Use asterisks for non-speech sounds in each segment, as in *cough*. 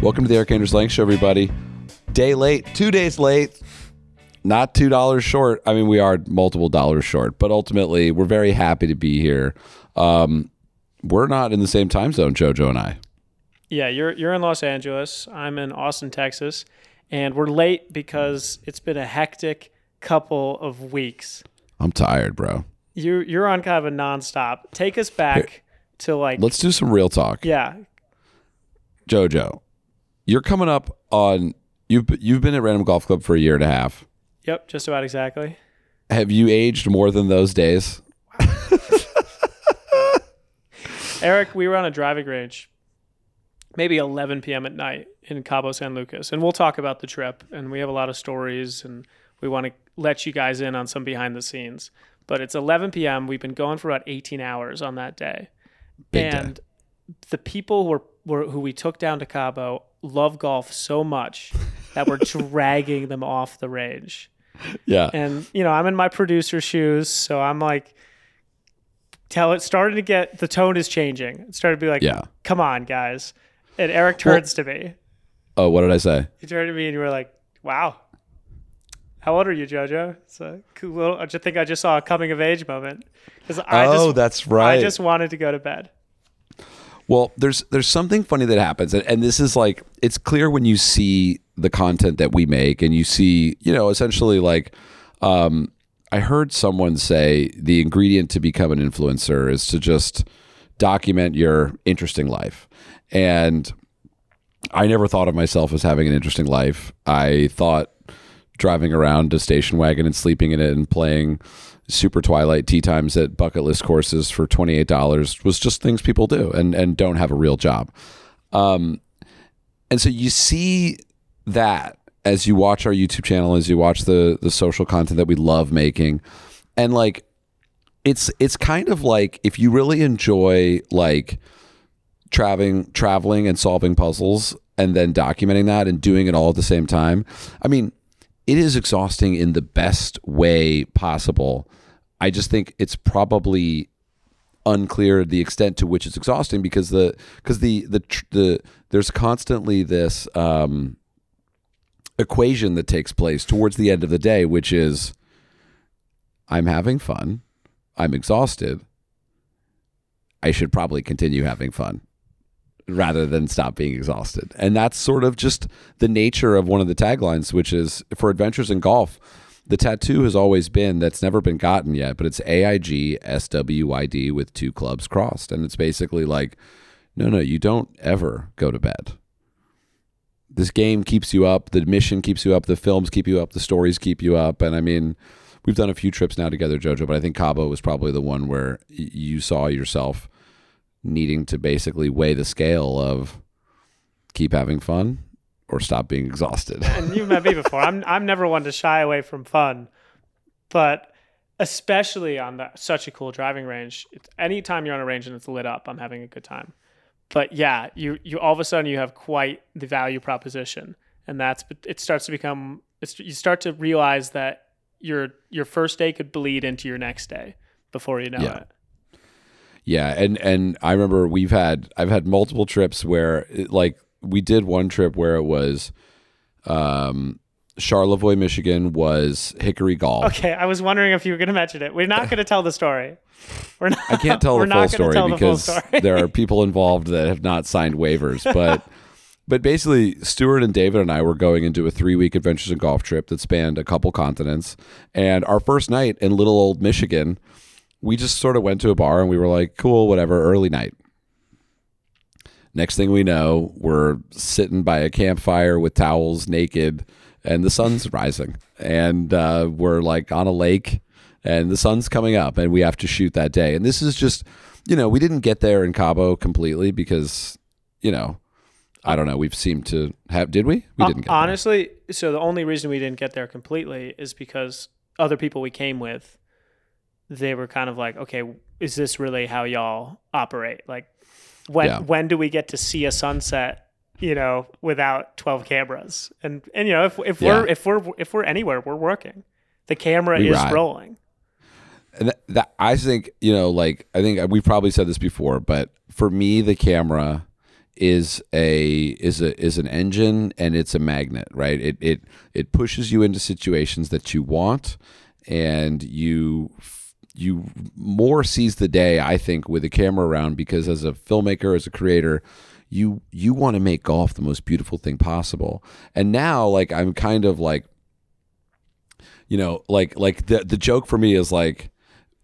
Welcome to the Erik Anders Lang Show, everybody. Day late, two days late, not two dollars short. I mean, we are multiple dollars short, but ultimately, we're very happy to be here. Um, we're not in the same time zone, JoJo and I. Yeah, you're you're in Los Angeles. I'm in Austin, Texas, and we're late because it's been a hectic couple of weeks. I'm tired, bro. You you're on kind of a nonstop. Take us back to like Let's do some real talk. yeah. JoJo, you're coming up on you've you've been at Random Golf Club for a year and a half. Yep, just about exactly. Have you aged more than those days? *laughs* Erik, we were on a driving range, maybe 11 p.m. at night in Cabo San Lucas, and we'll talk about the trip. And we have a lot of stories, and we want to let you guys in on some behind the scenes. But it's 11 p.m. We've been going for about 18 hours on that day, Big day. and the people who were, were who we took down to Cabo love golf so much that we're *laughs* dragging them off the range. Yeah. And you know, I'm in my producer shoes, so I'm like, tell it started to get the tone is changing. It started to be like, Yeah. come on, guys. And Erik turns to me. Oh, what did I say? He turned to me and you were like, wow. How old are you, JoJo? It's a cool little. I just think I just saw a coming of age moment. oh, just, that's right. I just oh, wanted to go to bed. Well, there's there's something funny that happens, and, and this is like it's clear when you see the content that we make, and you see, you know, essentially like, um, I heard someone say the ingredient to become an influencer is to just document your interesting life, and I never thought of myself as having an interesting life. I thought driving around a station wagon and sleeping in it and playing super twilight tea times at bucket list courses for $28 was just things people do and, and don't have a real job. Um, and so you see that as you watch our YouTube channel, as you watch the, the social content that we love making. And like, it's, it's kind of like if you really enjoy like traveling, traveling and solving puzzles and then documenting that and doing it all at the same time. I mean, it is exhausting in the best way possible. I just think it's probably unclear the extent to which it's exhausting because the because the the the there's constantly this um, equation that takes place towards the end of the day, which is I'm having fun, I'm exhausted. I should probably continue having fun rather than stop being exhausted. And that's sort of just the nature of one of the taglines, which is for adventures in golf. The tattoo has always been that's never been gotten yet, but it's AIG SWYD with two clubs crossed. And it's basically like, no, no, you don't ever go to bed. This game keeps you up, the mission keeps you up, the films keep you up, the stories keep you up. And I mean, we've done a few trips now together, Jojo, but I think Cabo was probably the one where you saw yourself needing to basically weigh the scale of keep having fun or stop being exhausted. and you've met me before. I'm I'm never one to shy away from fun, but especially on the, such a cool driving range. It's, anytime you're on a range and it's lit up, I'm having a good time. But yeah, you you all of a sudden you have quite the value proposition, and that's it starts to become. It's, you start to realize that your your first day could bleed into your next day before you know Yeah. it. Yeah, and and I remember we've had I've had multiple trips where it, like we did one trip where it was um Charlevoix, Michigan was Hickory Golf. Okay, I was wondering if you were going to mention it. We're not going to tell the story. We're not. I can't tell the full story tell the full because story. there are people involved that have not signed waivers, but *laughs* but basically Stuart and David and I were going into a 3-week adventures in golf trip that spanned a couple continents and our first night in little old Michigan, we just sort of went to a bar and we were like, "Cool, whatever, early night." Next thing we know, we're sitting by a campfire with towels, naked, and the sun's *laughs* rising. And uh, we're like on a lake, and the sun's coming up, and we have to shoot that day. And this is just, you know, we didn't get there in Cabo completely because, you know, I don't know. We've seemed to have. Did we? We didn't get there. Honestly, so the only reason we didn't get there completely is because other people we came with, they were kind of like, okay, is this really how y'all operate? Like, when Yeah. when do we get to see a sunset? You know, without twelve cameras, and and you know, if if we're if we're if we're anywhere, we're working. The camera We is ride. rolling. and that, that I think you know, like I think we've probably said this before, but for me, the camera is a is a is an engine and it's a magnet, right? It it it pushes you into situations that you want, and you you more seize the day, I think, with a camera around because as a filmmaker, as a creator, you you want to make golf the most beautiful thing possible. And now, like I'm kind of like, you know, like like the the joke for me is like,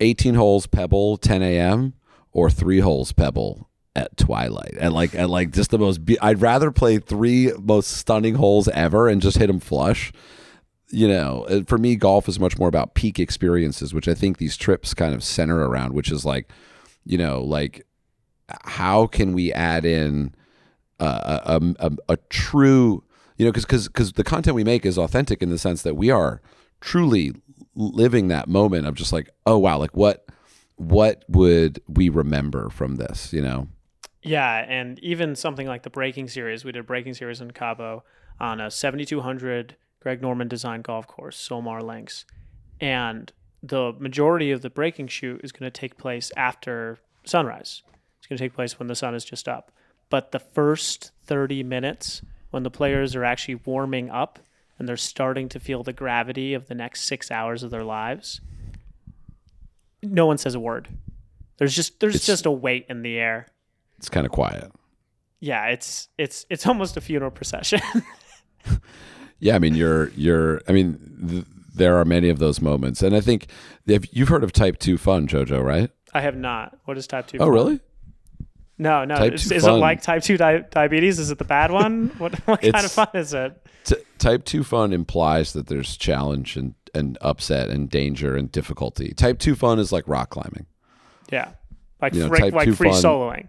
18 holes pebble 10 a.m. or three holes pebble at twilight and like and like just the most be- I'd rather play three most stunning holes ever and just hit them flush you know, uh, for me, golf is much more about peak experiences, which I think these trips kind of center around, which is like, you know, like how can we add in a, a, a, a true, you know, because because because the content we make is authentic in the sense that we are truly living that moment of just like, oh wow, like what what would we remember from this, you know? Yeah, and even something like the breaking series, we did breaking series in Cabo on a 7200 Greg Norman designed golf course, Sylmar Links. And the majority of the breaking shoot is going to take place after sunrise. It's going to take place when the sun is just up. But the first 30 minutes, when the players are actually warming up and they're starting to feel the gravity of the next six hours of their lives, no one says a word. There's just there's It's- just a weight in the air. It's kind of quiet. Yeah, it's it's it's almost a funeral procession. *laughs* Yeah, I mean, you're you're. I mean, th- there are many of those moments, and I think if you've heard of Type Two Fun, Jojo, right? I have not. What is type two? Oh, really? No, no. Is, is it like type two di- diabetes? Is it the bad one? *laughs* What, what kind of fun is it? T- type Two Fun implies that there's challenge and and upset and danger and difficulty. Type Two Fun is like rock climbing. Yeah, like You know, free, like 2 free fun- soloing.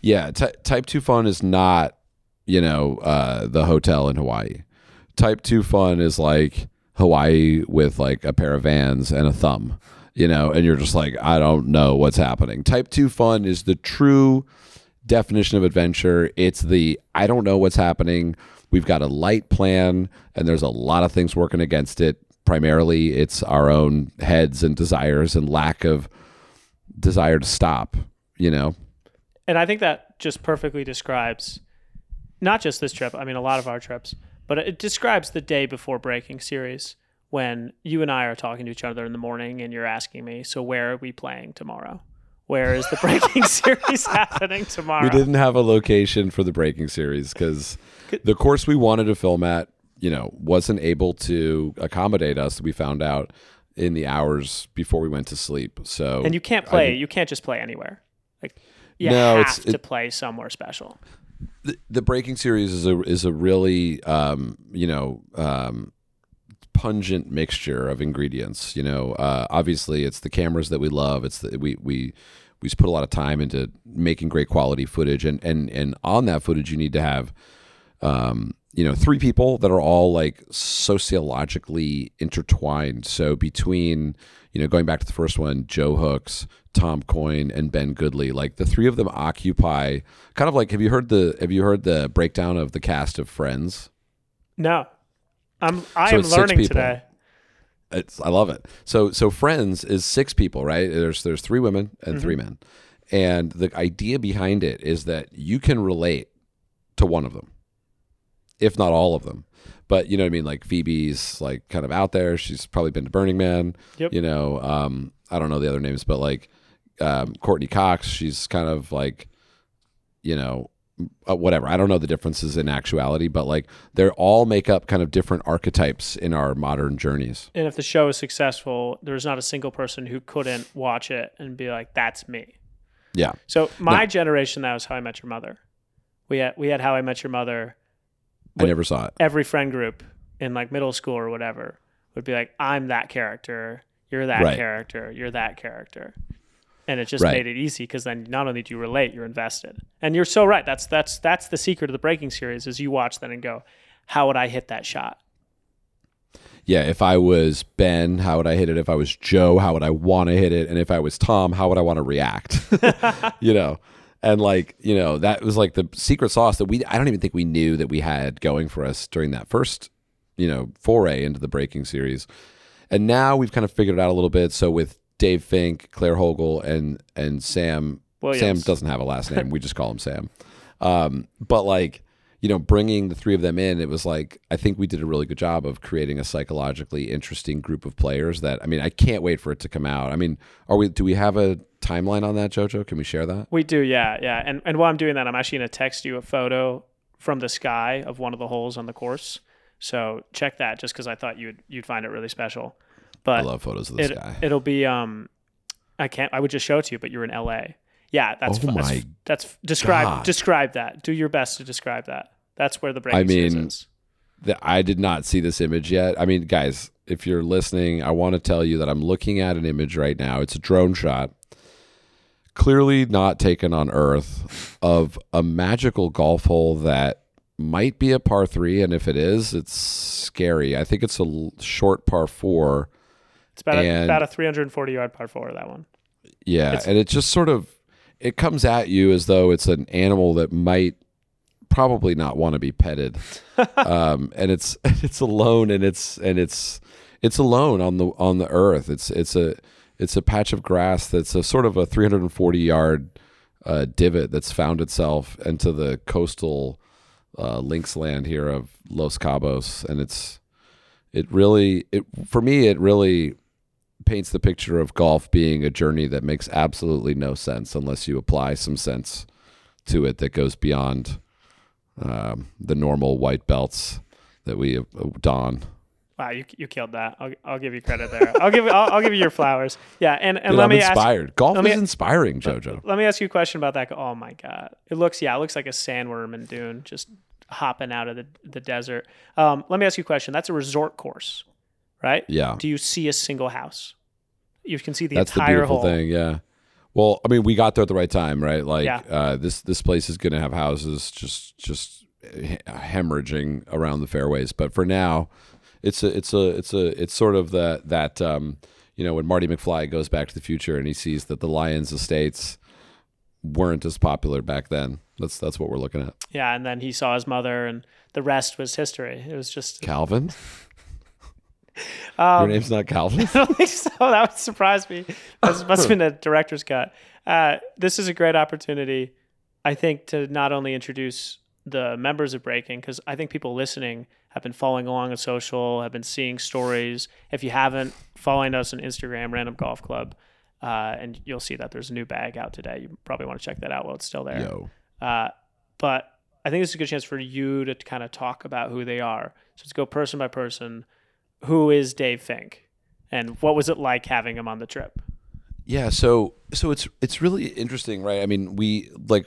Yeah, ty- Type Two Fun is not you know uh, the hotel in Hawaii. Type Two Fun is like Hawaii with like a pair of vans and a thumb. You know, and you're just like, I don't know what's happening. Type 2 fun is the true definition of adventure. It's the I don't know what's happening. We've got a light plan, and there's a lot of things working against it. Primarily, it's our own heads and desires and lack of desire to stop, you know? And I think that just perfectly describes not just this trip. I mean, a lot of our trips, but it describes the day before breaking series when you and I are talking to each other in the morning, and you're asking me, "So where are we playing tomorrow? Where is the breaking *laughs* series happening tomorrow?" We didn't have a location for the breaking series because the course we wanted to film at, you know, wasn't able to accommodate us. We found out in the hours before we went to sleep. So and you can't play. didn't- you can't just play anywhere. Like you No, have to it- play somewhere special. The, the breaking series is a is a really um, you know um, pungent mixture of ingredients. You know, uh, obviously it's the cameras that we love. It's the, we we we put a lot of time into making great quality footage, and and and on that footage you need to have. Um, you know, three people that are all like sociologically intertwined. So between, you know, going back to the first one, Joe Hooks, Tom Coyne, and Ben Goodley, like the three of them occupy kind of like have you heard the have you heard the breakdown of the cast of Friends? No, I'm I So am learning today. It's I love it. So so Friends is six people, right? There's there's three women and three mm-hmm. men. And the idea behind it is that you can relate to one of them. If not all of them. But you know what I mean? Like Phoebe's like kind of out there. She's probably been to Burning Man. Yep. You know, um, I don't know the other names, but like um, Courteney Cox, she's kind of like, you know, uh, whatever. I don't know the differences in actuality, but like they're all make up kind of different archetypes in our modern journeys. And if the show is successful, there's not a single person who couldn't watch it and be like, "That's me." Yeah. So my generation, that was How I Met Your Mother. We had we had How I Met Your Mother. I never saw it. Every friend group in like middle school or whatever would be like, "I'm that character. You're that Right. character. You're that character." And it just Right. made it easy because then not only do you relate, you're invested. And you're so right. That's that's that's the secret of the breaking series is you watch that and go, "How would I hit that shot?" Yeah, if I was Ben, how would I hit it? If I was Joe, how would I want to hit it? And if I was Tom, how would I want to react? *laughs* you know, and like you know, that was like the secret sauce that we I don't even think we knew that we had going for us during that first you know foray into the breaking series, and now we've kind of figured it out a little bit. So with Dave Fink, Claire Hogle, and and Sam. Sam Williams. doesn't have a last name. we just call him Sam. Um, but like, you know, bringing the three of them in, it was like I think we did a really good job of creating a psychologically interesting group of players. That I mean, I can't wait for it to come out. I mean, are we? Do we have a timeline on that, Jojo? Can we share that? We do, yeah, yeah. And and while I'm doing that, I'm actually gonna text you a photo from the sky of one of the holes on the course. So check that, just because I thought you'd you'd find it really special. But I love photos of the it, sky. It'll be um, I can't. I would just show it to you, but you're in L.A. Yeah, that's Oh fu- that's, my that's describe God. describe that. Do your best to describe that. That's where the breaking I mean, is. that I did not see this image yet. I mean, guys, if you're listening, I want to tell you that I'm looking at an image right now. It's a drone shot, clearly not taken on Earth, of a magical golf hole that might be a par three, and if it is, it's scary. I think it's a l- short par four. It's about a, about a 340 yard par four. That one. Yeah, It's- and it just sort of it comes at you as though it's an animal that might probably not want to be petted. *laughs* um, and it's *laughs* it's alone and it's and it's it's alone on the on the earth. It's it's a it's a patch of grass that's a sort of a 340 yard uh, divot that's found itself into the coastal uh, links land here of Los Cabos, and it's it really it for me it really paints the picture of golf being a journey that makes absolutely no sense unless you apply some sense to it that goes beyond um, the normal white belts that we uh, don. Wow, you, you killed that. I'll, I'll give you credit there. I'll give I'll, I'll give you your flowers. Yeah, and, and Dude, let I'm me ask inspired. golf let me- is inspiring, Jojo. let me ask you a question about that. Oh my god, it looks yeah, it looks like a sandworm in Dune, just hopping out of the the desert. Um, let me ask you a question. That's a resort course, right? Yeah, Do you see a single house? You can see the that's the entire beautiful hole. thing. Yeah. Well, I mean, we got there at the right time, right? Like, Yeah. uh, this this place is going to have houses just just hemorrhaging around the fairways. But for now, it's a it's a it's a it's sort of that that um, you know when Marty McFly goes back to the future and he sees that the Lions estates weren't as popular back then. That's that's what we're looking at. Yeah, and then he saw his mother, and the rest was history. It was just. Calvin, *laughs* your Um, name's not Calvin. *laughs* I don't think so. That would surprise me. That must have been a director's cut. Uh, this is a great opportunity, I think, to not only introduce the members of Breaking, because I think people listening have been following along on social, have been seeing stories. If you haven't, following us on Instagram, Random Golf Club, uh, and you'll see that there's a new bag out today. You probably want to check that out while it's still there. Yo, Uh, but I think this is a good chance for you to kind of talk about who they are. So let's go person by person. Who is Dave Fink, and what was it like having him on the trip? Yeah, so so it's it's really interesting, right? I mean, we like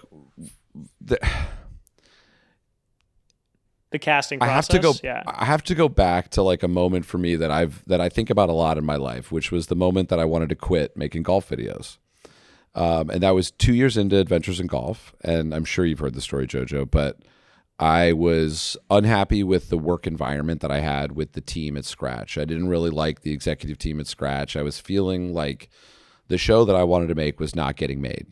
the, The casting I have to go Yeah. I have to go back to like a moment for me that I've that I think about a lot in my life, which was the moment that I wanted to quit making golf videos. Um, and that was two years into Adventures in Golf, and I'm sure you've heard the story, Jojo. But I was unhappy with the work environment that I had with the team at Scratch. I didn't really like the executive team at Scratch. I was feeling like the show that I wanted to make was not getting made.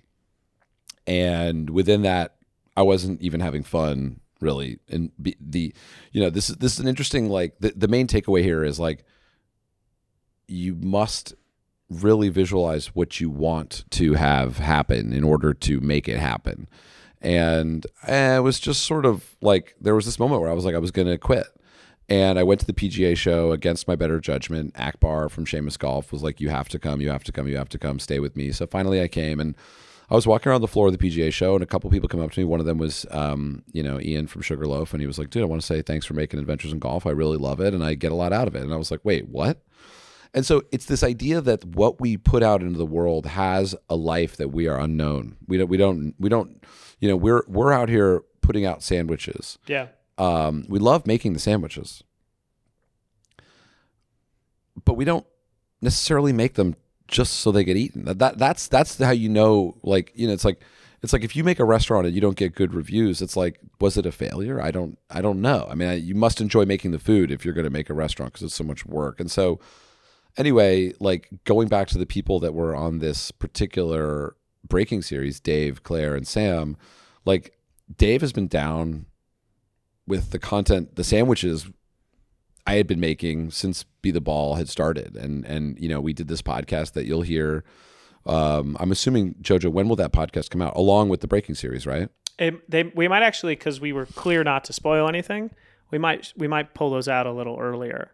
And within that, I wasn't even having fun really. And be, the, you know, this is this is an interesting like the, the main takeaway here is like you must really visualize what you want to have happen in order to make it happen. And eh, it was just sort of like there was this moment where I was like I was going to quit. And I went to the PGA show against my better judgment. Akbar from Seamus Golf was like, "You have to come, you have to come, you have to come, stay with me." So finally, I came, and I was walking around the floor of the PGA show, and a couple people come up to me. One of them was, um, you know, Ian from Sugarloaf, and he was like, "Dude, I want to say thanks for making Adventures in Golf. I really love it, and I get a lot out of it." And I was like, "Wait, what?" And so it's this idea that what we put out into the world has a life that we are unknown. We don't. We don't. We don't. You know, we're we're out here putting out sandwiches. yeah. Um, we love making the sandwiches, but we don't necessarily make them just so they get eaten. That, that that's that's how you know. Like you know, it's like it's like if you make a restaurant and you don't get good reviews, it's like was it a failure? I don't I don't know. I mean, I, you must enjoy making the food if you're going to make a restaurant because it's so much work. And so anyway, like going back to the people that were on this particular breaking series, Dave, Claire, and Sam, like Dave has been down with the content, the sandwiches I had been making since Be the Ball had started, and and you know we did this podcast that you'll hear. Um, I'm assuming Jojo, when will that podcast come out? Along with the breaking series, right? It, they we might actually because we were clear not to spoil anything. We might we might pull those out a little earlier.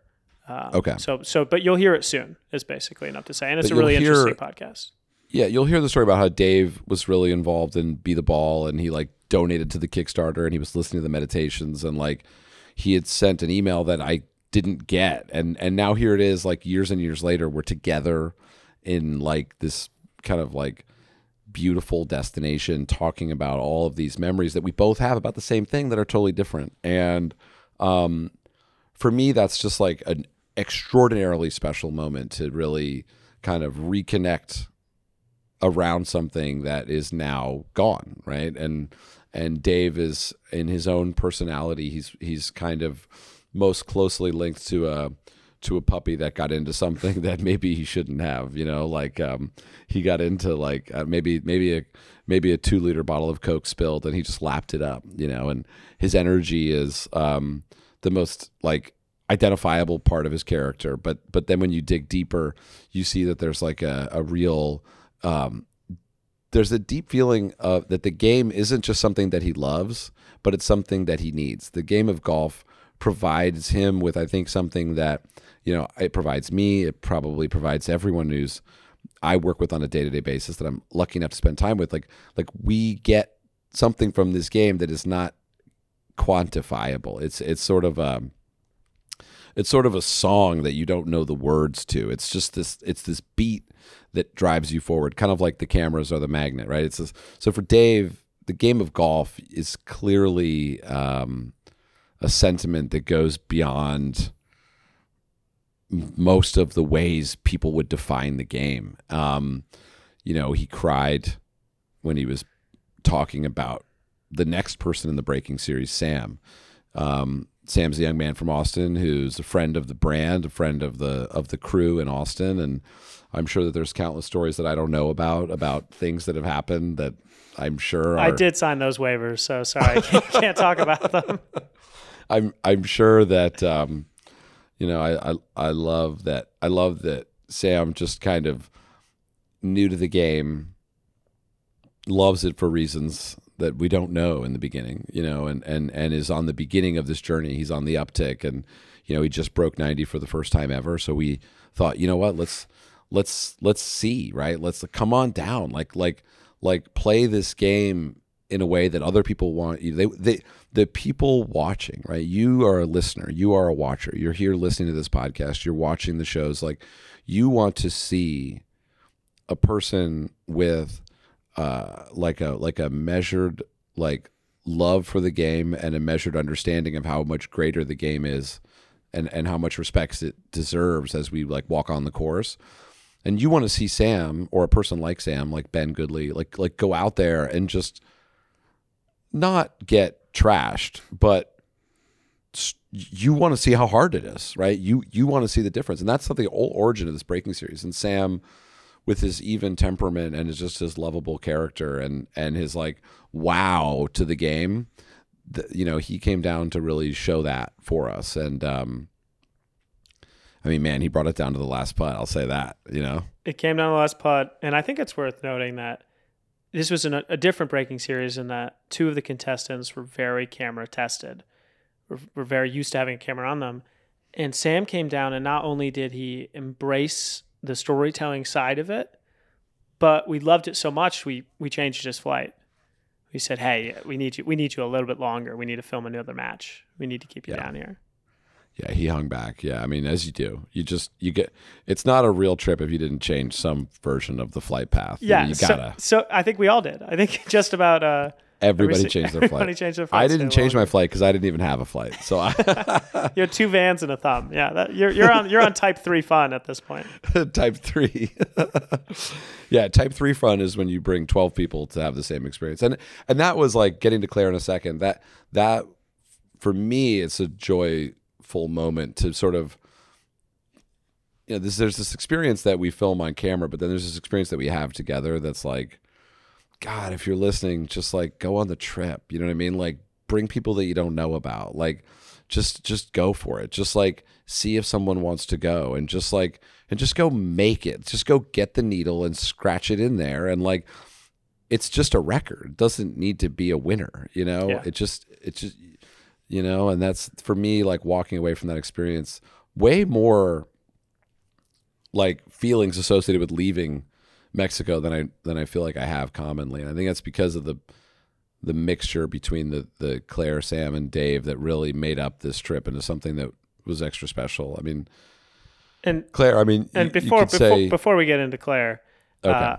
Um, Okay. So so but you'll hear it soon. Is basically enough to say, and it's But a really hear- interesting podcast. Yeah, you'll hear the story about how Dave was really involved in Be the Ball and he like donated to the Kickstarter and he was listening to the meditations and like he had sent an email that I didn't get. And and now here it is like years and years later we're together in like this kind of like beautiful destination talking about all of these memories that we both have about the same thing that are totally different. And um for me that's just like an extraordinarily special moment to really kind of reconnect around something that is now gone right? And and Dave is in his own personality he's he's kind of most closely linked to a to a puppy that got into something *laughs* that maybe he shouldn't have you know? Like um he got into like uh, maybe maybe a maybe a 2 liter bottle of coke spilled and he just lapped it up you know? And his energy is um the most like identifiable part of his character. But but then when you dig deeper you see that there's like a, a real um, there's a deep feeling of that the game isn't just something that he loves, but it's something that he needs. The game of golf provides him with, I think, something that you know it provides me. It probably provides everyone who's I work with on a day to day basis that I'm lucky enough to spend time with. Like like we get something from this game that is not quantifiable. It's it's sort of a it's sort of a song that you don't know the words to. It's just this it's this beat that drives you forward, kind of like the cameras or the magnet, right? It's this, so for Dave, the game of golf is clearly um, a sentiment that goes beyond most of the ways people would define the game. Um, you know, he cried when he was talking about the next person in the breaking series, Sam. Um, Sam's a young man from Austin who's a friend of the brand, a friend of the of the crew in Austin, and I'm sure that there's countless stories that I don't know about about things that have happened that I'm sure are, I did sign those waivers, so sorry, I can't, can't talk about them. *laughs* I'm I'm sure that um, you know I, I I love that I love that Sam just kind of new to the game loves it for reasons that we don't know in the beginning, you know, and and and is on the beginning of this journey. He's on the uptick, and you know he just broke 90 for the first time ever. So we thought, you know what, let's let's let's see, right? Let's come on down, like like like play this game in a way that other people want you. They they the people watching, right? You are a listener, you are a watcher. You're here listening to this podcast. You're watching the shows. Like you want to see a person with uh, like a like a measured like love for the game and a measured understanding of how much greater the game is and and how much respect it deserves as we like walk on the course and you want to see Sam or a person like Sam like Ben Goodley like like go out there and just not get trashed but you want to see how hard it is right? You you want to see the difference. And that's the whole origin of this breaking series. And Sam with his even temperament and just his lovable character and and his like wow to the game the, you know he came down to really show that for us. And um i mean man he brought it down to the last putt i'll say that you know? It came down to the last putt, and I think it's worth noting that this was an, a different breaking series in that two of the contestants were very camera tested. Were, were very used to having a camera on them, and Sam came down, and not only did he embrace the storytelling side of it, but we loved it so much we we changed his flight. We said, "Hey, we need you. We need you a little bit longer. We need to film another match. We need to keep you Yeah. down here." Yeah he hung back. Yeah i mean as you do you just you get it's not a real trip if you didn't change some version of the flight path. Yeah, you gotta So, I think we all did. I think *laughs* just about uh, everybody every- changed their *laughs* everybody flight. changed their i didn't change my flight because i didn't even have a flight so i *laughs* You had two vans and a thumb. Yeah, that, you're you're on you're on type three fun at this point. type three. Yeah type three fun is when you bring 12 people to have the same experience. And and that was like getting to claire in a second. That that for me it's a joyful moment to sort of you know this there's this experience that we film on camera but then there's this experience that we have together that's like god if you're listening just like go on the trip you know what i mean like bring people that you don't know about like just just go for it just like see if someone wants to go and just like and just go make it just go get the needle and scratch it in there and like it's just a record. It doesn't need to be a winner, you know? Yeah. It just it just you know, and that's for me like walking away from that experience way more like feelings associated with leaving Mexico than I than I feel like I have commonly. And I think that's because of the the mixture between the the Claire, Sam, and Dave that really made up this trip into something that was extra special. I mean, And Claire, I mean, and you- you before before, say, before we get into Claire, Okay. uh,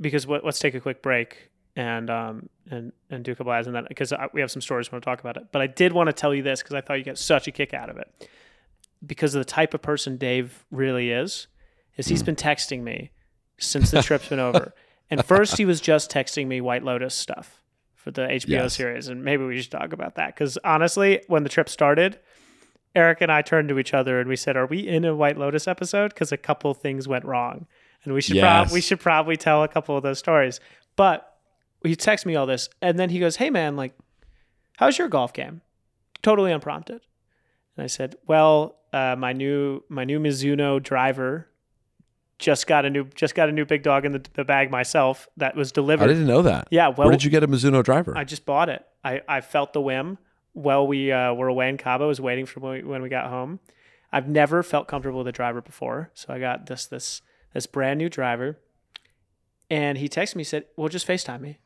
because what, let's take a quick break and um and and do a couple ads and then because we have some stories we want to talk about it. But I did want to tell you this because I thought you get such a kick out of it because of the type of person Dave really is. Is Hmm. he's been texting me since the trip's been over, *laughs* and first he was just texting me White Lotus stuff for the HBO Yes. series, and maybe we should talk about that because honestly, when the trip started. Erik and I turned to each other and we said, "Are we in a White Lotus episode?" Because a couple things went wrong, and we should prob- we should probably tell a couple of those stories. But he texts me all this, and then he goes, "Hey man, like, how's your golf game?" Totally unprompted, and I said, "Well, uh, my new my new Mizuno driver just got a new just got a new big dog in the, the bag myself that was delivered. I didn't know that. Yeah, well, Where did you get a Mizuno driver? I just bought it. I, I felt the whim while we uh, were away in Cabo. I was waiting for when we, when we got home. I've never felt comfortable with a driver before, so I got this this this brand new driver, and he texted me said, "Well, just Facetime me."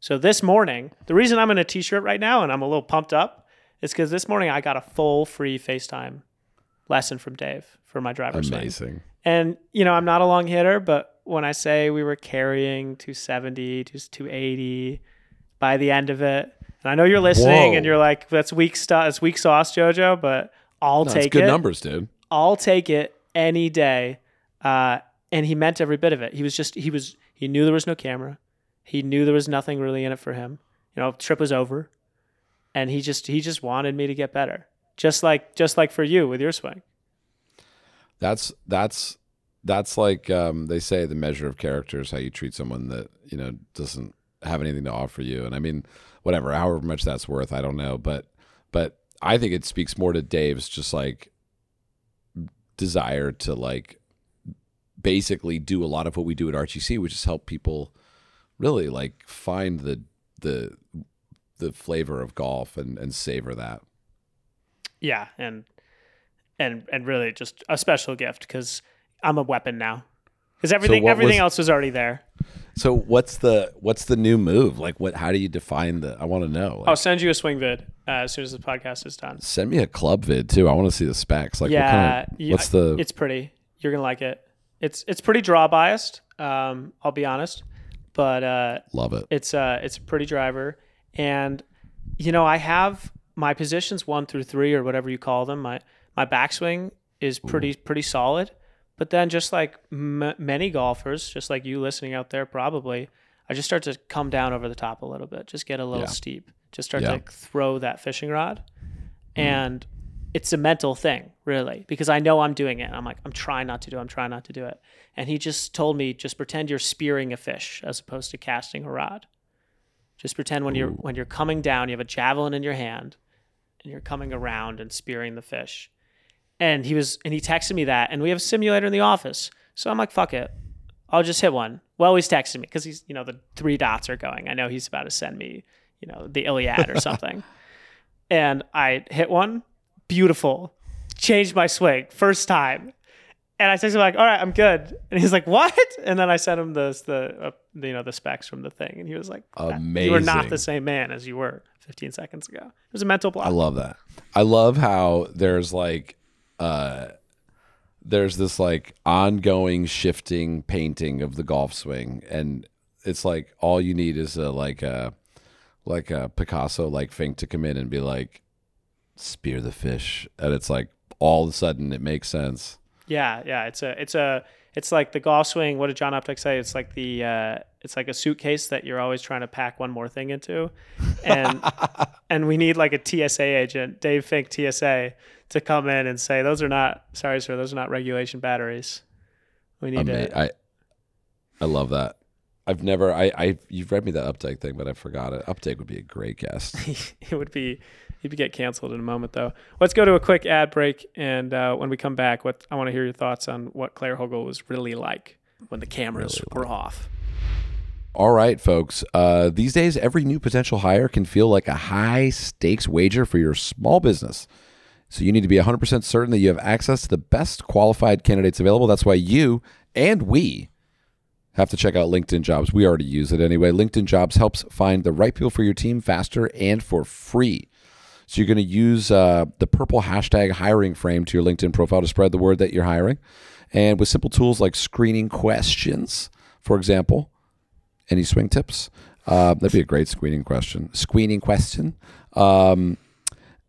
So this morning, the reason I'm in a t-shirt right now and I'm a little pumped up is because this morning I got a full free FaceTime lesson from Dave for my driver's. Amazing. And you know, I'm not a long hitter, but when I say we were carrying 270 to 280 by the end of it, and I know you're listening Whoa. and you're like, "That's weak stuff. It's weak sauce, JoJo," but I'll No, take good it. numbers, dude. I'll take it any day. Uh, and he meant every bit of it. He was just he was he knew there was no camera. He knew there was nothing really in it for him. You know, trip was over, and he just he just wanted me to get better, just like just like for you with your swing. That's that's that's like um, they say the measure of character is how you treat someone that you know doesn't have anything to offer you. And I mean, whatever, however much that's worth, I don't know, but but I think it speaks more to Dave's just like desire to like basically do a lot of what we do at RGC, which is help people really like find the the the flavor of golf and and savor that. Yeah, and and and really just a special gift because I'm a weapon now. Because everything what everything was- else was already there. So what's the what's the new move? Like what how do you define the I want to know. Like, I'll send you a swing vid uh, as soon as the podcast is done. Send me a club vid too. I want to see the specs. Like, yeah, what kind of, yeah, what's the? It's pretty. You're gonna like it. It's it's pretty draw biased. Um, I'll be honest, but uh, love it. it's uh it's a pretty driver, and you know I have my positions one through three or whatever you call them. My my backswing is pretty pretty solid, but then just like m- many golfers, just like you listening out there, probably I just start to come down over the top a little bit, just get a little Yeah. steep, just start Yeah. to throw that fishing rod, and it's a mental thing really because I know I'm doing it. I'm like I'm trying not to do. it. I'm trying not to do it. And he just told me just pretend you're spearing a fish as opposed to casting a rod. Just pretend when you're when you're coming down, you have a javelin in your hand, and you're coming around and spearing the fish. And he was and he texted me that, and we have a simulator in the office. So I'm like, fuck it, I'll just hit one. Well, he's texting me because he's you know the three dots are going. I know he's about to send me you know the Iliad or *laughs* something. and I hit one, beautiful, changed my swing first time. And I texted him like, "All right, I'm good." And he's like, "What?" And then I sent him the the uh, you know the specs from the thing, and he was like, "Amazing! "You were not the same man as you were 15 seconds ago." It was a mental block. I love that. I love how there's like, uh, there's this like ongoing shifting painting of the golf swing, and it's like all you need is a like a like a Picasso like thing to come in and be like, spear the fish, and it's like all of a sudden it makes sense. Yeah, yeah. It's a it's a it's like the golf swing. What did John Updike say? It's like the uh, it's like a suitcase that you're always trying to pack one more thing into, and *laughs* and we need like a TSA agent, Dave Fink TSA, to come in and say those are not sorry sir, those are not regulation batteries. We need Ama- to. I I love that. I've never I I you've read me that Updike thing, but I forgot it. Updike would be a great guest. *laughs* it would be he'd get canceled in a moment though. Let's go to a quick ad break, and uh, when we come back, what I want to hear your thoughts on what Claire Hogle was really like when the cameras Really were off. All right, folks. Uh, these days, every new potential hire can feel like a high stakes wager for your small business. So you need to be 100% certain that you have access to the best qualified candidates available. That's why you and we have to check out LinkedIn Jobs. We already use it anyway. LinkedIn Jobs helps find the right people for your team faster and for free. So you're going to use uh, the purple hashtag hiring frame to your LinkedIn profile to spread the word that you're hiring. And with simple tools like screening questions, for example, any swing tips? Uh, that'd be a great screening question. Screening question. Um,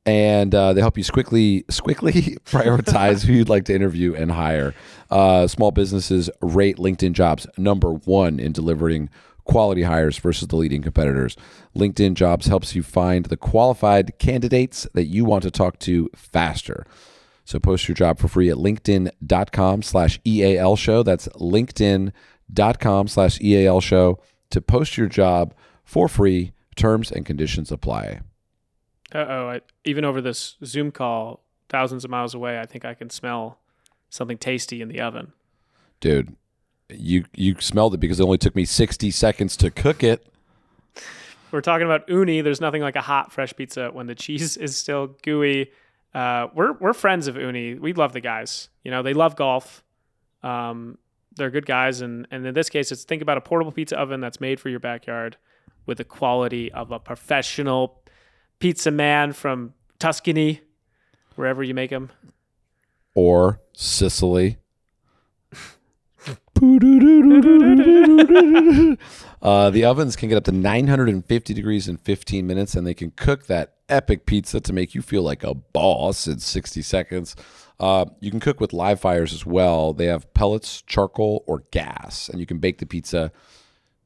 and uh, they help you quickly, quickly *laughs* prioritize who you'd like to interview and hire. Uh, small businesses rate LinkedIn Jobs number one in delivering quality hires versus the leading competitors. LinkedIn Jobs helps you find the qualified candidates that you want to talk to faster. So post your job for free at linkedin.com slash EAL show. That's linkedin.com slash EAL show to post your job for free. Terms and conditions apply. Uh oh. Even over this Zoom call, thousands of miles away, I think I can smell something tasty in the oven. Dude, you you smelled it because it only took me 60 seconds to cook it. We're talking about Ooni. There's nothing like a hot fresh pizza when the cheese is still gooey. Uh, we're we're friends of Ooni. We love the guys. You know, they love golf. Um, they're good guys, and and in this case, it's think about a portable pizza oven that's made for your backyard, with the quality of a professional pizza man from Tuscany, wherever you make them, or Sicily. uh, the ovens can get up to 950 degrees in 15 minutes, and they can cook that epic pizza to make you feel like a boss in 60 seconds. Uh, you can cook with live fires as well. They have pellets, charcoal, or gas, and you can bake the pizza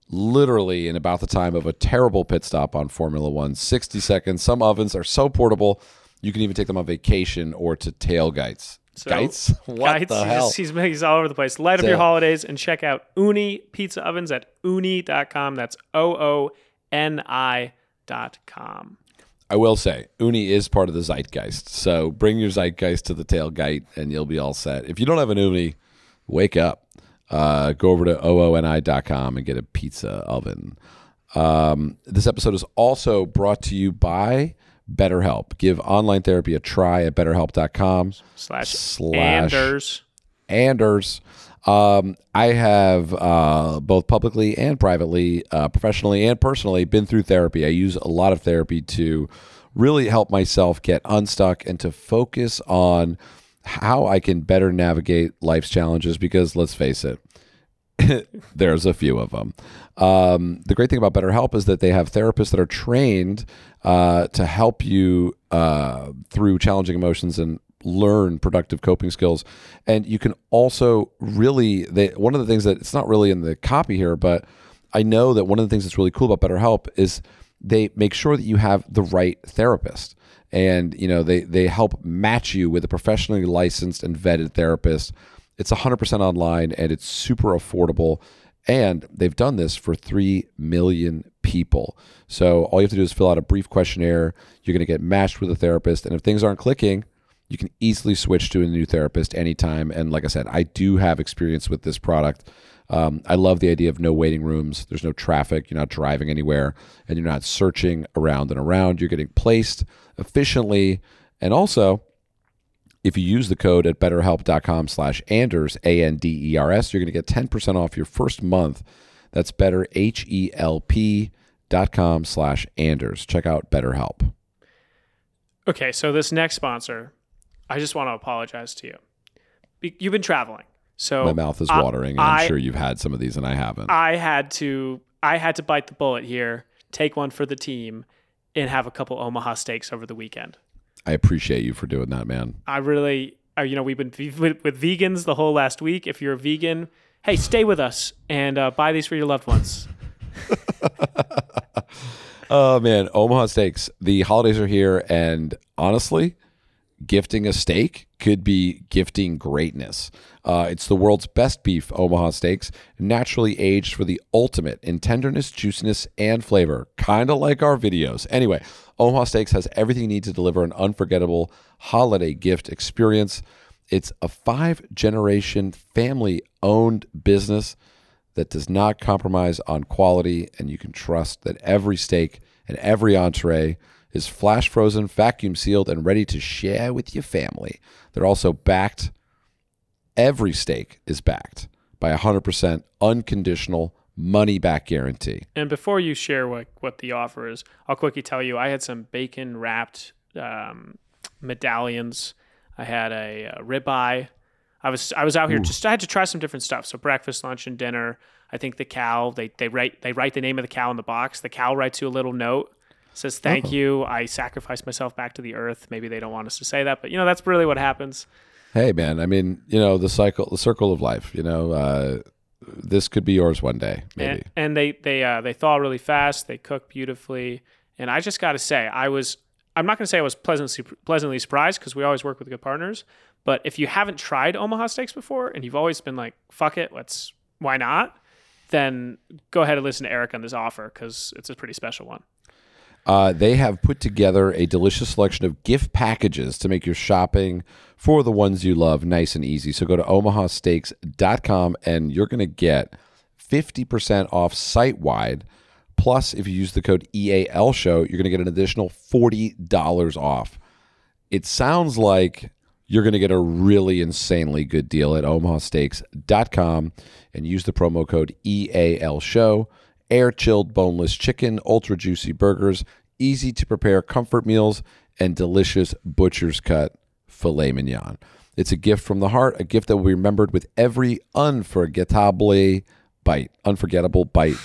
literally in about the time of a terrible pit stop on Formula One 60 seconds. Some ovens are so portable, you can even take them on vacation or to tailgates. So, Gates? *laughs* What Guides, the he's, hell? He's, he's all over the place. Light up So- your holidays and check out Ooni Pizza Ovens at ooni.com. That's O O N I dot com. I will say, Ooni is part of the zeitgeist. So bring your zeitgeist to the tailgate and you'll be all set. If you don't have an Ooni, wake up. Uh, go over to ooni.com and get a pizza oven. Um, this episode is also brought to you by BetterHelp. Give online therapy a try at betterhelp.com Slash, Slash- Anders. Anders. Um, I have uh, both publicly and privately, uh, professionally and personally, been through therapy. I use a lot of therapy to really help myself get unstuck and to focus on how I can better navigate life's challenges. Because let's face it, *laughs* there's a few of them. Um, the great thing about BetterHelp is that they have therapists that are trained uh, to help you uh, through challenging emotions and learn productive coping skills. And you can also really, they, one of the things that it's not really in the copy here, but I know that one of the things that's really cool about BetterHelp is they make sure that you have the right therapist. And you know they they help match you with a professionally licensed and vetted therapist it's 100% online and it's super affordable. And they've done this for 3 million people. So all you have to do is fill out a brief questionnaire. You're going to get matched with a therapist. And if things aren't clicking, you can easily switch to a new therapist anytime. And like I said, I do have experience with this product. Um, I love the idea of no waiting rooms. There's no traffic. You're not driving anywhere and you're not searching around and around. You're getting placed efficiently. And also, if you use the code at betterhelp.com slash Anders, A-N-D-E-R-S, you're going to get 10% off your first month. That's better, H-E-L-P dot com slash Anders. Check out BetterHelp. Okay, so this next sponsor, I just want to apologize to you. You've been traveling. So My mouth is I- watering, and I'm sure you've had some of these, and I haven't. I had to I had to bite the bullet here, take one for the team, and have a couple Omaha steaks over the weekend. I appreciate you for doing that, man. I really, uh, you know, we've been v- with, with vegans the whole last week. If you're a vegan, hey, stay with us and uh, buy these for your loved ones. *laughs* *laughs* Oh man, Omaha Steaks. The holidays are here, and honestly, gifting a steak could be gifting greatness. Uh, it's the world's best beef, Omaha Steaks, naturally aged for the ultimate in tenderness, juiciness, and flavor, kind of like our videos. Anyway, Omaha Steaks has everything you need to deliver an unforgettable holiday gift experience. It's a five generation family owned business that does not compromise on quality, and you can trust that every steak and every entree is flash frozen, vacuum sealed, and ready to share with your family. They're also backed. Every steak is backed by a 100% unconditional money back guarantee. And before you share what, what the offer is, I'll quickly tell you I had some bacon wrapped um, medallions. I had a, a ribeye. I was I was out here just I had to try some different stuff. So breakfast, lunch, and dinner. I think the cow they they write they write the name of the cow in the box. The cow writes you a little note says thank you. I sacrificed myself back to the earth. Maybe they don't want us to say that, but you know that's really what happens. Hey man, I mean, you know, the cycle the circle of life, you know, uh, this could be yours one day, maybe. And, and they they uh, they thaw really fast. They cook beautifully. And I just got to say, I was I'm not going to say I was pleasantly pleasantly surprised because we always work with good partners. But if you haven't tried Omaha Steaks before and you've always been like, "Fuck it, let's why not?" Then go ahead and listen to Erik on this offer because it's a pretty special one. Uh, they have put together a delicious selection of gift packages to make your shopping for the ones you love nice and easy. So go to omahasteaks.com and you're going to get 50% off site wide. Plus, if you use the code EAL show, you're going to get an additional $40 off. It sounds like you're going to get a really insanely good deal at omahasteaks.com and use the promo code EAL show air chilled boneless chicken, ultra juicy burgers, easy to prepare comfort meals, and delicious butcher's cut filet mignon. It's a gift from the heart, a gift that will be remembered with every unforgettable bite. Unforgettable bite.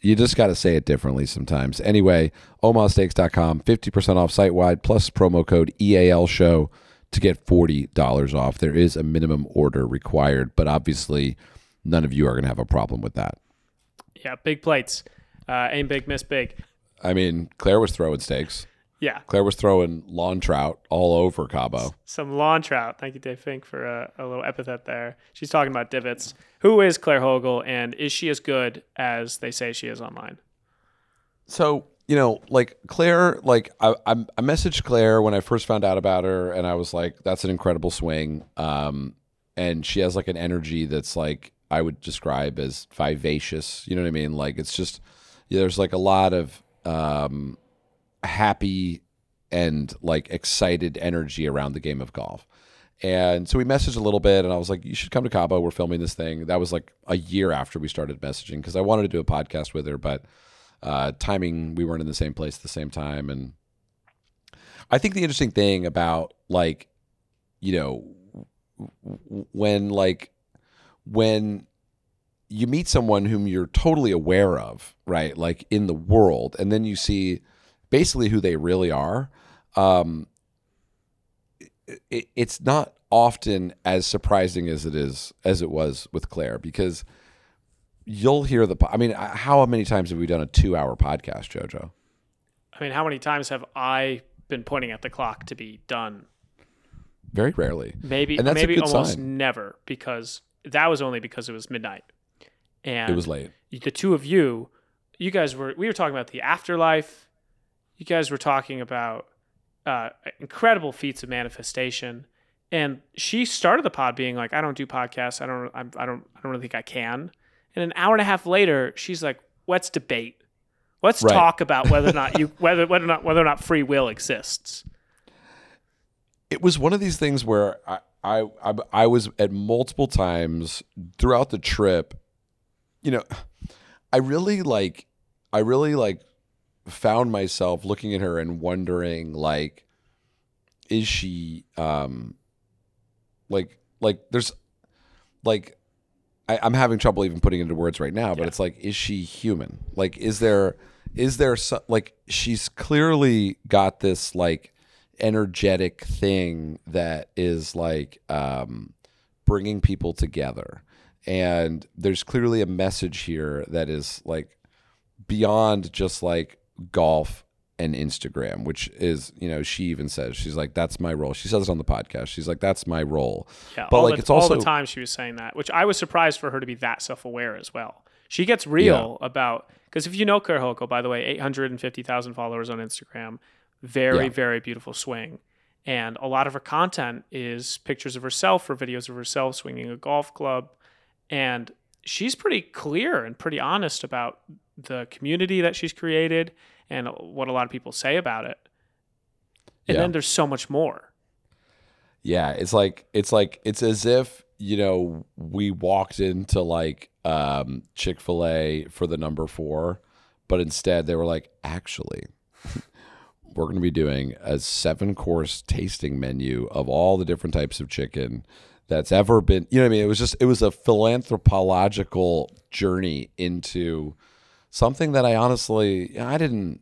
You just got to say it differently sometimes. Anyway, omahasteaks.com, 50% off site wide, plus promo code EAL show to get $40 off. There is a minimum order required, but obviously, none of you are going to have a problem with that. Yeah, big plates. Uh, aim big, miss big. I mean, Claire was throwing steaks. Yeah. Claire was throwing lawn trout all over Cabo. Some lawn trout. Thank you, Dave Fink, for a, a little epithet there. She's talking about divots. Who is Claire Hogle, and is she as good as they say she is online? So, you know, like Claire, like I, I, I messaged Claire when I first found out about her, and I was like, that's an incredible swing. Um, and she has like an energy that's like I would describe as vivacious. You know what I mean? Like it's just there's like a lot of um, happy and like excited energy around the game of golf. And so we messaged a little bit, and I was like, "You should come to Cabo. We're filming this thing." That was like a year after we started messaging because I wanted to do a podcast with her, but uh, timing we weren't in the same place at the same time. And I think the interesting thing about like, you know, when like when you meet someone whom you're totally aware of, right? Like in the world, and then you see basically who they really are. Um, it, it's not often as surprising as it is as it was with Claire because you'll hear the. I mean, how many times have we done a two-hour podcast, Jojo? I mean, how many times have I been pointing at the clock to be done? Very rarely. Maybe, maybe almost sign. never because that was only because it was midnight. And it was late. The two of you, you guys were we were talking about the afterlife. You guys were talking about uh, incredible feats of manifestation. And she started the pod being like, "I don't do podcasts. I don't. I'm, I don't. I don't really think I can." And an hour and a half later, she's like, "Let's debate. Let's right. talk about whether or not you *laughs* whether whether or not whether or not free will exists." It was one of these things where I, I, I, I was at multiple times throughout the trip. You know, I really like, I really like found myself looking at her and wondering, like, is she, um, like, like there's, like, I, am having trouble even putting into words right now, but yeah. it's like, is she human? Like, is there, is there, so, like, she's clearly got this, like, energetic thing that is like um, bringing people together. And there's clearly a message here that is like beyond just like golf and Instagram, which is, you know, she even says, she's like, that's my role. She says it on the podcast. She's like, that's my role. Yeah. But like, the, it's also all the time she was saying that, which I was surprised for her to be that self aware as well. She gets real yeah. about, because if you know Hogle, by the way, 850,000 followers on Instagram, very, yeah. very beautiful swing. And a lot of her content is pictures of herself or videos of herself swinging a golf club. And she's pretty clear and pretty honest about the community that she's created and what a lot of people say about it. And Yeah. then there's so much more. Yeah, it's like it's like it's as if you know we walked into like um, Chick Fil A for the number four, but instead they were like, actually, we're going to be doing a seven course tasting menu of all the different types of chicken that's ever been. You know what I mean? It was just it was a philanthropological journey into something that I honestly I didn't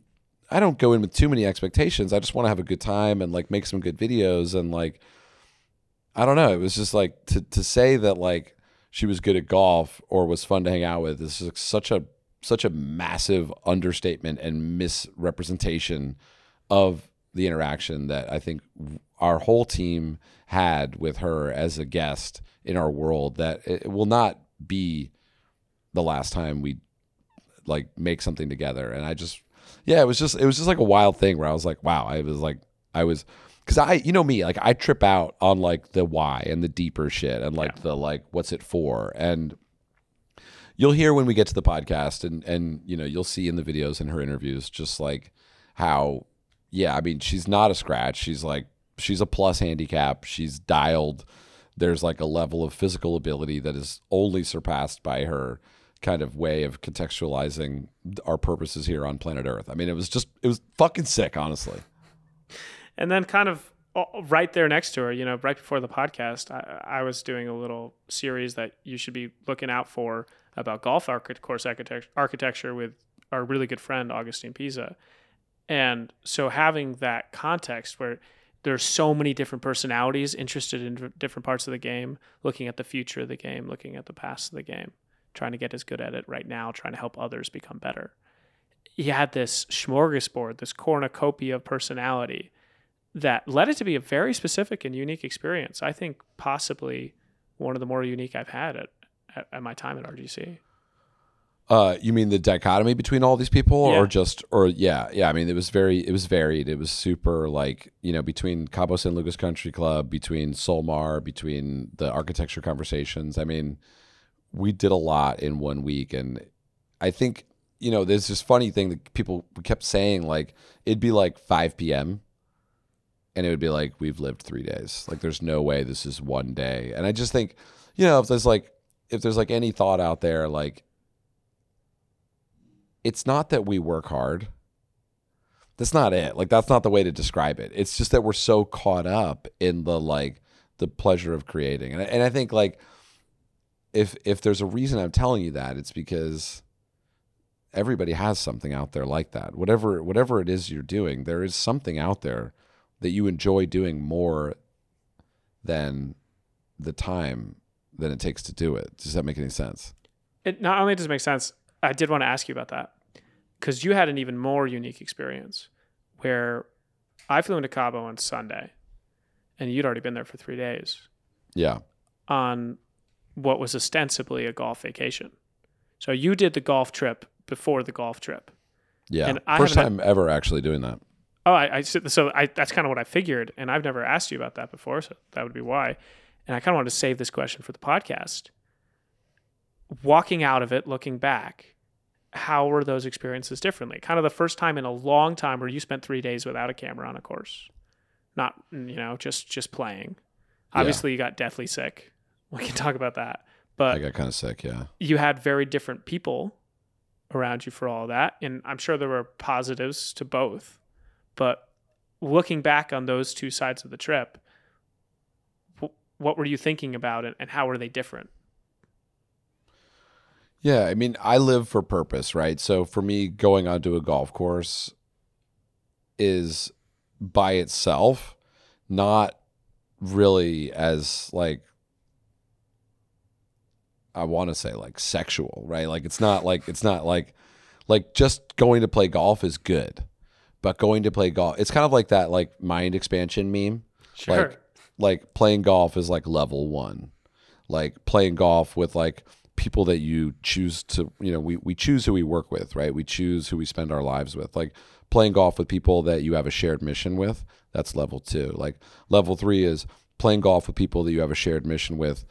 I don't go in with too many expectations. I just want to have a good time and like make some good videos and like I don't know. It was just like to to say that like she was good at golf or was fun to hang out with this is such a such a massive understatement and misrepresentation of the interaction that I think our whole team had with her as a guest in our world that it will not be the last time we like make something together. And I just yeah it was just it was just like a wild thing where I was like wow I was like I was because I you know me like I trip out on like the why and the deeper shit and like the like what's it for? And you'll hear when we get to the podcast and and you know you'll see in the videos and her interviews just like how yeah I mean she's not a scratch. She's like she's a plus handicap. She's dialed. There's like a level of physical ability that is only surpassed by her kind of way of contextualizing our purposes here on planet earth. I mean it was just it was fucking sick honestly. And then kind of uh, right there next to her, you know, right before the podcast, I, I was doing a little series that you should be looking out for about golf archi- course architect- architecture with our really good friend Agustín Pizá. And so having that context where there's so many different personalities interested in different parts of the game, looking at the future of the game, looking at the past of the game, trying to get as good at it right now, trying to help others become better. He had this smorgasbord, this cornucopia of personality that led it to be a very specific and unique experience. I think possibly one of the more unique I've had at, at, at my time at RGC. Uh, you mean the dichotomy between all these people, Yeah. or just, or yeah, yeah. I mean, it was very, it was varied. It was super, like you know, between Cabo San Lucas Country Club, between Solmar, between the architecture conversations. I mean, we did a lot in one week, and I think you know, there's this funny thing that people kept saying, like it'd be like 5 p.m. and it would be like we've lived three days. Like there's no way this is one day. And I just think, you know, if there's like, if there's like any thought out there, like it's not that we work hard. That's not it. Like that's not the way to describe it. It's just that we're so caught up in the like the pleasure of creating. And I, and I think like if if there's a reason I'm telling you that, it's because everybody has something out there like that. Whatever whatever it is you're doing, there is something out there that you enjoy doing more than the time than it takes to do it. Does that make any sense? It not only does it make sense, I did want to ask you about that because you had an even more unique experience where I flew into Cabo on Sunday and you'd already been there for three days Yeah. on what was ostensibly a golf vacation. So you did the golf trip before the golf trip. Yeah. And I First time ever actually doing that. Oh, I, I so I, that's kind of what I figured, and I've never asked you about that before, so that would be why. And I kind of wanted to save this question for the podcast. Walking out of it, looking back, how were those experiences differently? Kind of the first time in a long time where you spent three days without a camera on a course, not you know just just playing. Yeah. Obviously, you got deathly sick. We can talk about that, but I got kind of sick. Yeah. you had very different people around you for all that and i'm sure there were positives to both but looking back on those two sides of the trip what were you thinking about and how were they different Yeah, I mean, I live for purpose, right? So for me, going onto a golf course is by itself not really as like I want to say like sexual, right? Like it's not like it's not like like just going to play golf is good, but going to play golf, it's kind of like that like mind expansion meme. sure Like like playing golf is like level one. Like playing golf with like people that you choose to you know, we, we choose who we work with, right? We choose who we spend our lives with. Like playing golf with people that you have a shared mission with, that's level two. Like level three is playing golf with people that you have a shared mission with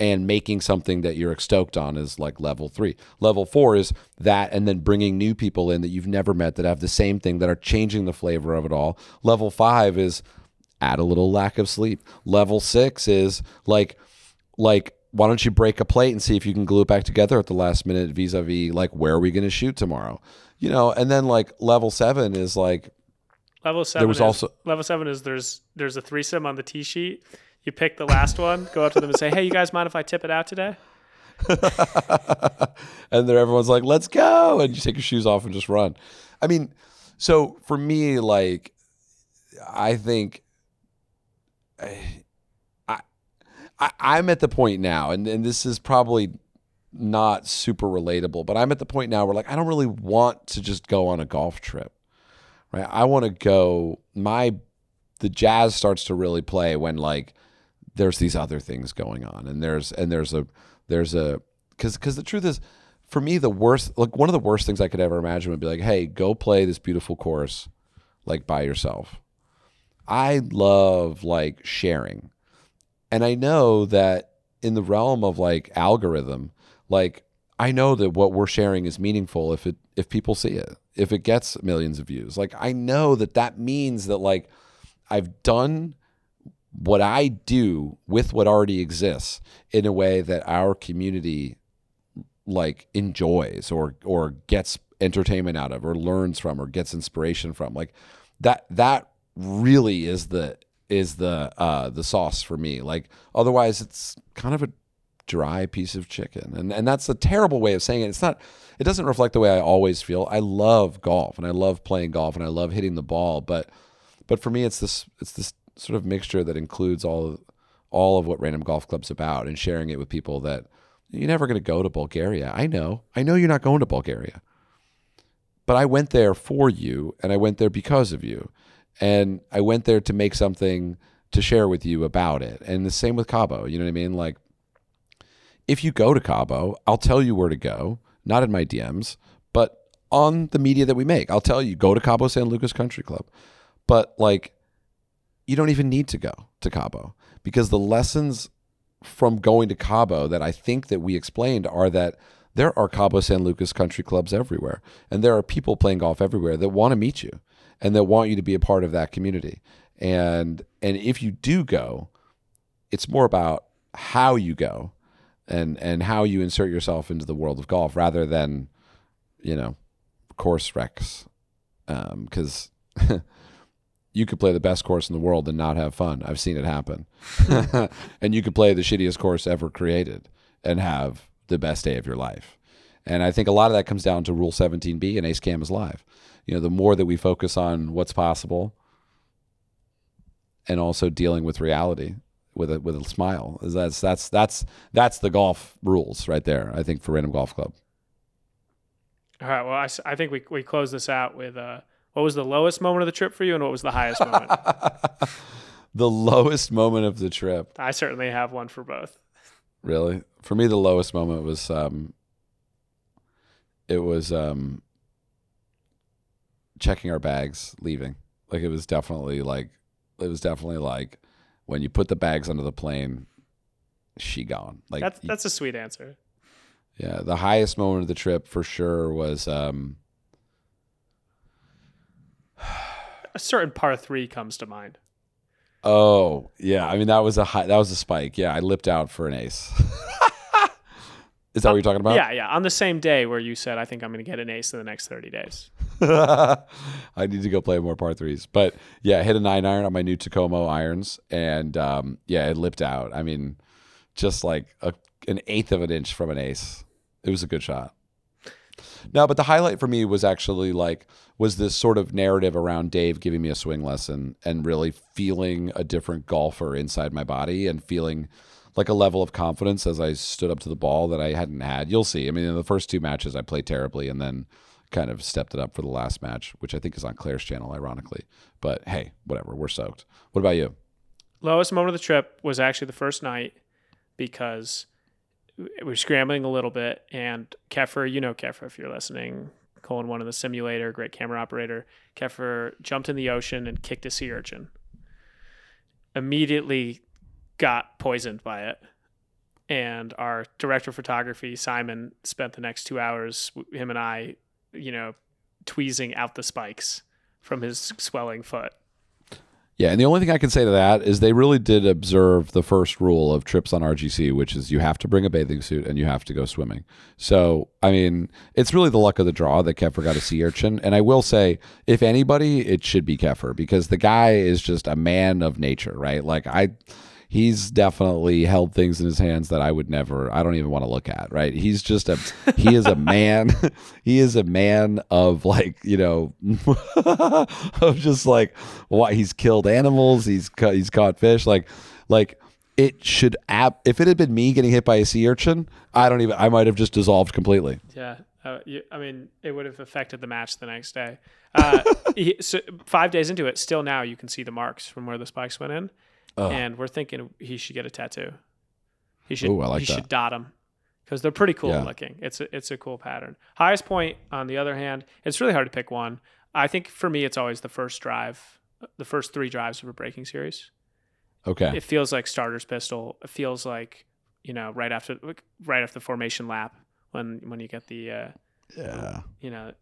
and making something that you're stoked on is like level three. Level four is that, and then bringing new people in that you've never met that have the same thing that are changing the flavor of it all. Level five is add a little lack of sleep. Level six is like, like, why don't you break a plate and see if you can glue it back together at the last minute vis-a-vis like where are we going to shoot tomorrow you know and then like level seven is like Level seven. there was is, also- level seven is there's there's a threesome on the tee sheet. You pick the last one, go up to them and say, "Hey, you guys mind if I tip it out today?" *laughs* and then everyone's like, "Let's go!" And you take your shoes off and just run. I mean, so for me, like, I think I, I I'm at the point now, and and this is probably not super relatable, but I'm at the point now where like I don't really want to just go on a golf trip, right? I want to go. My the jazz starts to really play when like there's these other things going on, and there's and there's a there's a because because the truth is for me the worst like one of the worst things i could ever imagine would be like hey go play this beautiful course like by yourself i love like sharing and i know that in the realm of like algorithm like i know that what we're sharing is meaningful if it if people see it if it gets millions of views. Like i know that that means that like i've done what I do with what already exists in a way that our community like enjoys or or gets entertainment out of or learns from or gets inspiration from. Like that that really is the is the uh the sauce for me like otherwise it's kind of a dry piece of chicken and and that's a terrible way of saying it it's not it doesn't reflect the way I always feel I love golf and I love playing golf and I love hitting the ball but but for me it's this it's this sort of mixture that includes all of, all of what Random Golf Club's about and sharing it with people that you're never going to go to Bulgaria. I know. I know you're not going to Bulgaria. But I went there for you and I went there because of you. And I went there to make something to share with you about it. And the same with Cabo, you know what I mean? Like if you go to Cabo, I'll tell you where to go, not in my DMs, but on the media that we make. I'll tell you go to Cabo San Lucas Country Club. But like you don't even need to go to Cabo because the lessons from going to Cabo that I think that we explained are that there are Cabo San Lucas country clubs everywhere and there are people playing golf everywhere that want to meet you and that want you to be a part of that community. And and if you do go, it's more about how you go and and how you insert yourself into the world of golf rather than you know course wrecks because um, *laughs* you could play the best course in the world and not have fun. I've seen it happen. *laughs* and you could play the shittiest course ever created and have the best day of your life. And I think a lot of that comes down to Rule 17B and Ace Cam is live. You know, the more that we focus on what's possible and also dealing with reality with a with a smile, is that's that's that's that's the golf rules right there. I think for Random Golf Club. All right. Well, i, I think we we close this out with uh, what was the lowest moment of the trip for you, and what was the highest moment? *laughs* the lowest moment of the trip. I certainly have one for both. Really? For me, the lowest moment was um, it was um, checking our bags, leaving. Like it was definitely like it was definitely like when you put the bags under the plane, she gone. Like That's that's a sweet answer. yeah, the highest moment of the trip for sure was um, A certain par three comes to mind. oh yeah. I mean that was a high, that was a spike. Yeah, I lipped out for an ace. *laughs* Is that what you're talking about? Yeah, yeah. On the same day where you said, I think I'm going to get an ace in the next 30 days. *laughs* I need to go play more par threes. But yeah, I hit a nine iron on my new Takomo irons, and um, yeah, it lipped out. I mean, just like a, an eighth of an inch from an ace. It was a good shot. No, but the highlight for me was actually like was this sort of narrative around Dave giving me a swing lesson and really feeling a different golfer inside my body and feeling like a level of confidence as I stood up to the ball that I hadn't had. You'll see. I mean, in the first two matches I played terribly and then kind of stepped it up for the last match, which I think is on Claire's channel ironically. But hey, whatever, we're soaked. What about you? Lowest moment of the trip was actually the first night because we were scrambling a little bit. And Keffer, you know Keffer if you're listening, Colin one in the simulator, great camera operator. Keffer jumped in the ocean and kicked a sea urchin. Immediately got poisoned by it. and our director of photography Simon spent the next two hours him and I, you know, tweezing out the spikes from his swelling foot. Yeah, and the only thing I can say to that is they really did observe the first rule of trips on RGC, which is you have to bring a bathing suit and you have to go swimming. So, I mean, it's really the luck of the draw that Keffer got a sea urchin. And I will say, if anybody, it should be Keffer because the guy is just a man of nature, right? Like, I he's definitely held things in his hands that I would never I don't even want to look at, right? He's just a he is a man *laughs* he is a man of like, you know, *laughs* of just like what he's killed animals, he's he's caught fish like like it should app if it had been me getting hit by a sea urchin, I don't even I might have just dissolved completely. Yeah. Uh, you, I mean, it would have affected the match the next day. Uh, *laughs* he, so five days into it, still now you can see the marks from where the spikes went in. Oh. And we're thinking he should get a tattoo. He should. Ooh, I like he that. should dot them because they're pretty cool yeah. looking. It's a, it's a cool pattern. Highest point, on the other hand, it's really hard to pick one. I think for me, it's always the first drive, the first three drives of a breaking series. Okay. It feels like starter's pistol. It feels like you know right after right after the formation lap when when you get the uh, yeah you know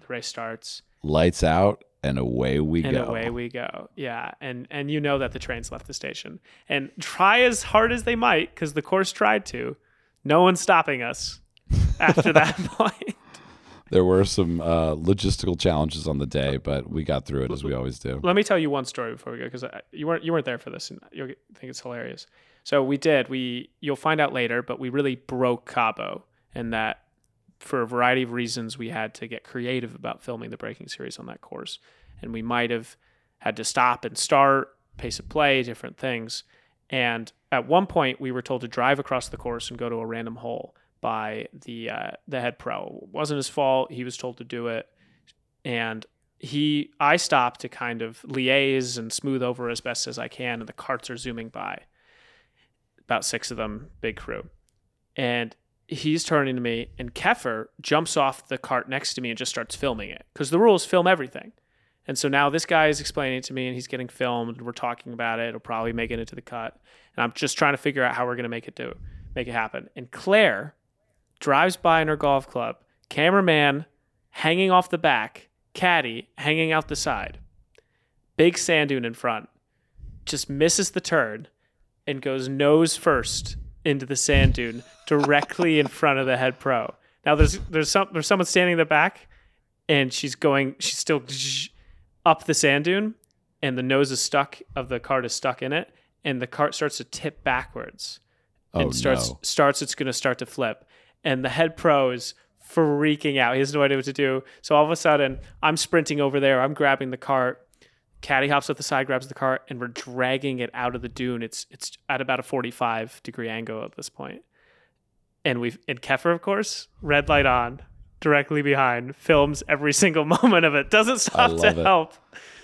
the race starts. Lights out and away we and go. And away we go. Yeah, and and you know that the train's left the station. And try as hard as they might, because the course tried to, no one's stopping us after that *laughs* point. There were some uh, logistical challenges on the day, but we got through it as we always do. Let me tell you one story before we go, because you weren't you weren't there for this, and you'll think it's hilarious. So we did. We you'll find out later, but we really broke Cabo, and that for a variety of reasons, we had to get creative about filming the breaking series on that course. And we might have had to stop and start, pace of play, different things. And at one point, we were told to drive across the course and go to a random hole by the uh, the head pro. It wasn't his fault. He was told to do it, and he I stopped to kind of liaise and smooth over as best as I can. And the carts are zooming by, about six of them, big crew, and he's turning to me, and Keffer jumps off the cart next to me and just starts filming it because the rules film everything. And so now this guy is explaining it to me, and he's getting filmed. We're talking about it. It'll probably make it into the cut, and I'm just trying to figure out how we're gonna make it do, make it happen. And Claire drives by in her golf club, cameraman hanging off the back, caddy hanging out the side, big sand dune in front, just misses the turn and goes nose first into the sand dune directly in front of the head pro. Now there's there's some there's someone standing in the back, and she's going she's still up the sand dune, and the nose is stuck of the cart is stuck in it, and the cart starts to tip backwards, oh, and oh, starts no. starts it's going to start to flip, and the head pro is freaking out. He has no idea what to do. So all of a sudden, I'm sprinting over there. I'm grabbing the cart. Caddy hops up the side, grabs the cart, and we're dragging it out of the dune. It's it's at about a 45 degree angle at this point. And we've and Keffer, of course, red light on, directly behind, films every *laughs* single moment of it. Doesn't stop to it. help.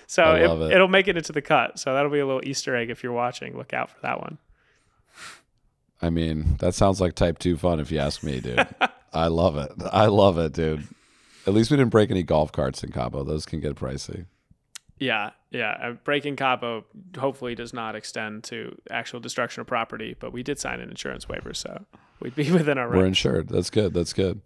So it, it. it'll make it into the cut. So that'll be a little Easter egg if you're watching. Look out for that one. I mean, that sounds like type two fun if you ask me, dude. *laughs* I love it. I love it, dude. At least we didn't break any golf carts in Cabo. Those can get pricey. Yeah, yeah. Uh, breaking Cabo hopefully does not extend to actual destruction of property, but we did sign an insurance waiver, so we'd be *laughs* within our. We're insured. That's good. That's good.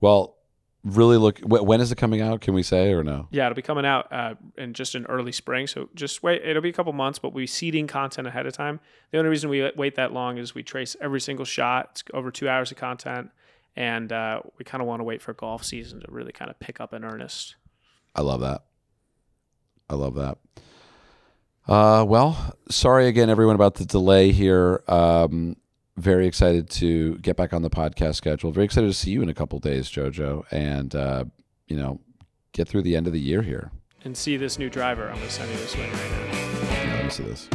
Well, really look. When is it coming out? Can we say or no? Yeah, it'll be coming out uh, in just in early spring. So just wait. It'll be a couple months, but we seeding content ahead of time. The only reason we wait that long is we trace every single shot. It's over two hours of content, and uh, we kind of want to wait for golf season to really kind of pick up in earnest. I love that. I love that. Uh, well, sorry again, everyone, about the delay here. Um, very excited to get back on the podcast schedule. Very excited to see you in a couple days, JoJo, and uh, you know, get through the end of the year here and see this new driver. I'm going to send you this wing right now. Yeah, let me see this.